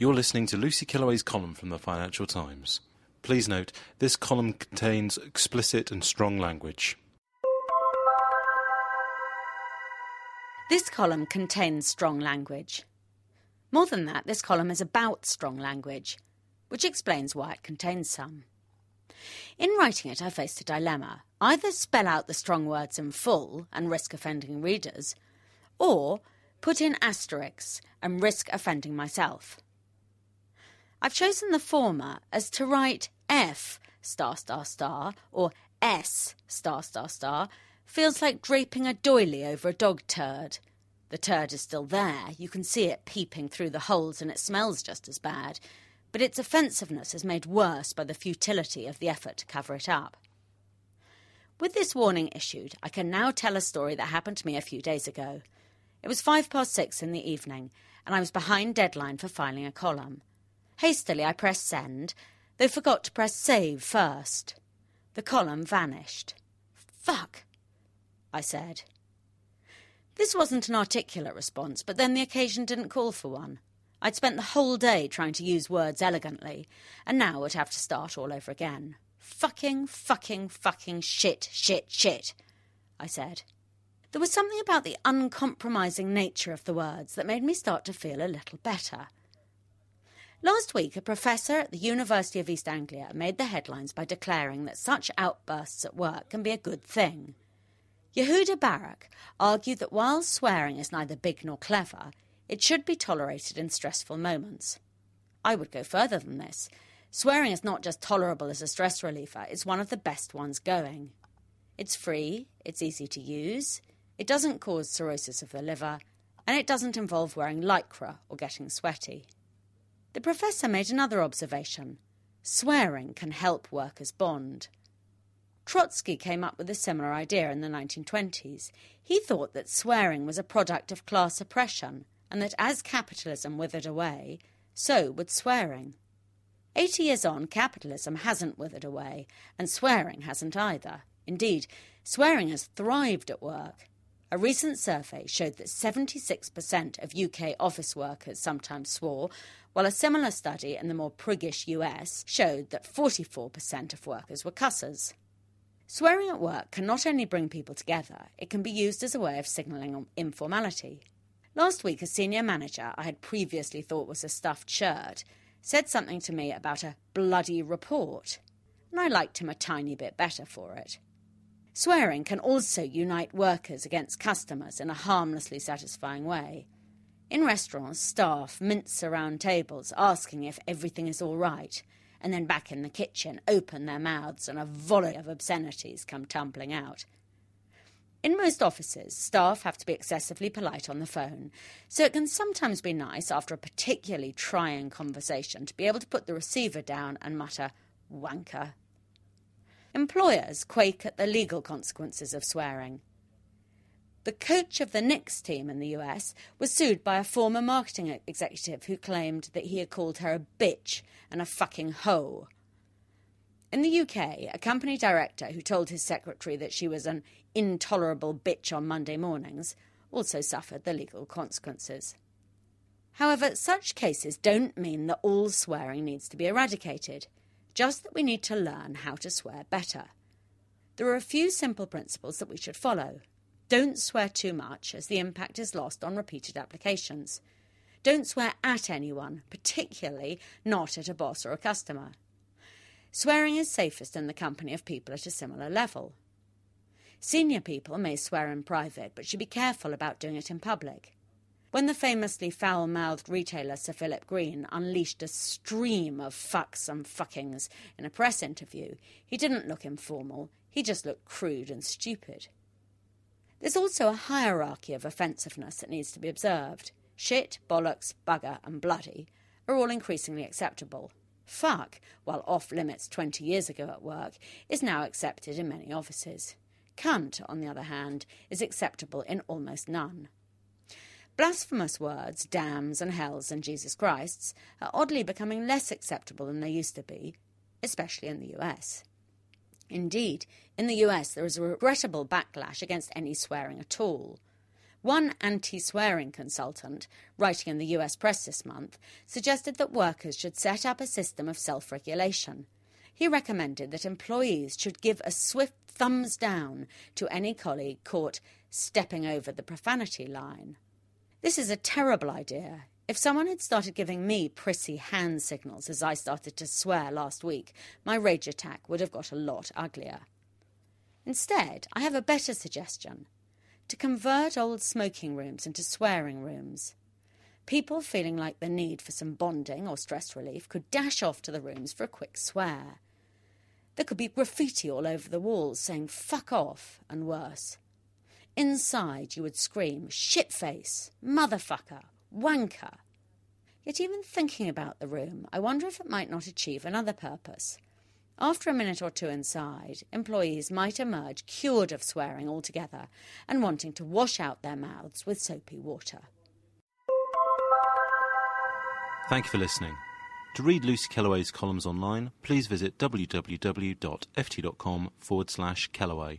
You're listening to Lucy Kellaway's column from the Financial Times. Please note, this column contains explicit and strong language. This column contains strong language. More than that, this column is about strong language, which explains why it contains some. In writing it, I faced a dilemma either spell out the strong words in full and risk offending readers, or put in asterisks and risk offending myself. I've chosen the former as to write F star star star or S star star star feels like draping a doily over a dog turd. The turd is still there, you can see it peeping through the holes, and it smells just as bad, but its offensiveness is made worse by the futility of the effort to cover it up. With this warning issued, I can now tell a story that happened to me a few days ago. It was five past six in the evening, and I was behind deadline for filing a column. Hastily, I pressed send, though forgot to press save first. The column vanished. Fuck, I said. This wasn't an articulate response, but then the occasion didn't call for one. I'd spent the whole day trying to use words elegantly, and now I'd have to start all over again. Fucking, fucking, fucking shit, shit, shit, I said. There was something about the uncompromising nature of the words that made me start to feel a little better. Last week, a professor at the University of East Anglia made the headlines by declaring that such outbursts at work can be a good thing. Yehuda Baruch argued that while swearing is neither big nor clever, it should be tolerated in stressful moments. I would go further than this. Swearing is not just tolerable as a stress reliever, it's one of the best ones going. It's free, it's easy to use, it doesn't cause cirrhosis of the liver, and it doesn't involve wearing lycra or getting sweaty. The professor made another observation swearing can help workers bond. Trotsky came up with a similar idea in the 1920s. He thought that swearing was a product of class oppression and that as capitalism withered away, so would swearing. Eighty years on, capitalism hasn't withered away, and swearing hasn't either. Indeed, swearing has thrived at work. A recent survey showed that 76% of UK office workers sometimes swore, while a similar study in the more priggish US showed that 44% of workers were cussers. Swearing at work can not only bring people together, it can be used as a way of signalling informality. Last week, a senior manager I had previously thought was a stuffed shirt said something to me about a bloody report, and I liked him a tiny bit better for it. Swearing can also unite workers against customers in a harmlessly satisfying way. In restaurants, staff mince around tables asking if everything is all right, and then back in the kitchen open their mouths and a volley of obscenities come tumbling out. In most offices, staff have to be excessively polite on the phone, so it can sometimes be nice after a particularly trying conversation to be able to put the receiver down and mutter, wanker, Employers quake at the legal consequences of swearing. The coach of the Knicks team in the US was sued by a former marketing executive who claimed that he had called her a bitch and a fucking hoe. In the UK, a company director who told his secretary that she was an intolerable bitch on Monday mornings also suffered the legal consequences. However, such cases don't mean that all swearing needs to be eradicated just that we need to learn how to swear better. There are a few simple principles that we should follow. Don't swear too much, as the impact is lost on repeated applications. Don't swear at anyone, particularly not at a boss or a customer. Swearing is safest in the company of people at a similar level. Senior people may swear in private, but should be careful about doing it in public. When the famously foul mouthed retailer Sir Philip Green unleashed a stream of fucks and fuckings in a press interview, he didn't look informal, he just looked crude and stupid. There's also a hierarchy of offensiveness that needs to be observed. Shit, bollocks, bugger, and bloody are all increasingly acceptable. Fuck, while off limits 20 years ago at work, is now accepted in many offices. Cunt, on the other hand, is acceptable in almost none. Blasphemous words, damns and hells and Jesus Christs, are oddly becoming less acceptable than they used to be, especially in the US. Indeed, in the US, there is a regrettable backlash against any swearing at all. One anti swearing consultant, writing in the US press this month, suggested that workers should set up a system of self regulation. He recommended that employees should give a swift thumbs down to any colleague caught stepping over the profanity line. This is a terrible idea. If someone had started giving me prissy hand signals as I started to swear last week, my rage attack would have got a lot uglier. Instead, I have a better suggestion to convert old smoking rooms into swearing rooms. People feeling like the need for some bonding or stress relief could dash off to the rooms for a quick swear. There could be graffiti all over the walls saying fuck off and worse. Inside, you would scream shitface, motherfucker, wanker. Yet, even thinking about the room, I wonder if it might not achieve another purpose. After a minute or two inside, employees might emerge cured of swearing altogether and wanting to wash out their mouths with soapy water. Thank you for listening. To read Lucy Kellaway's columns online, please visit www.ft.com forward slash Kellaway.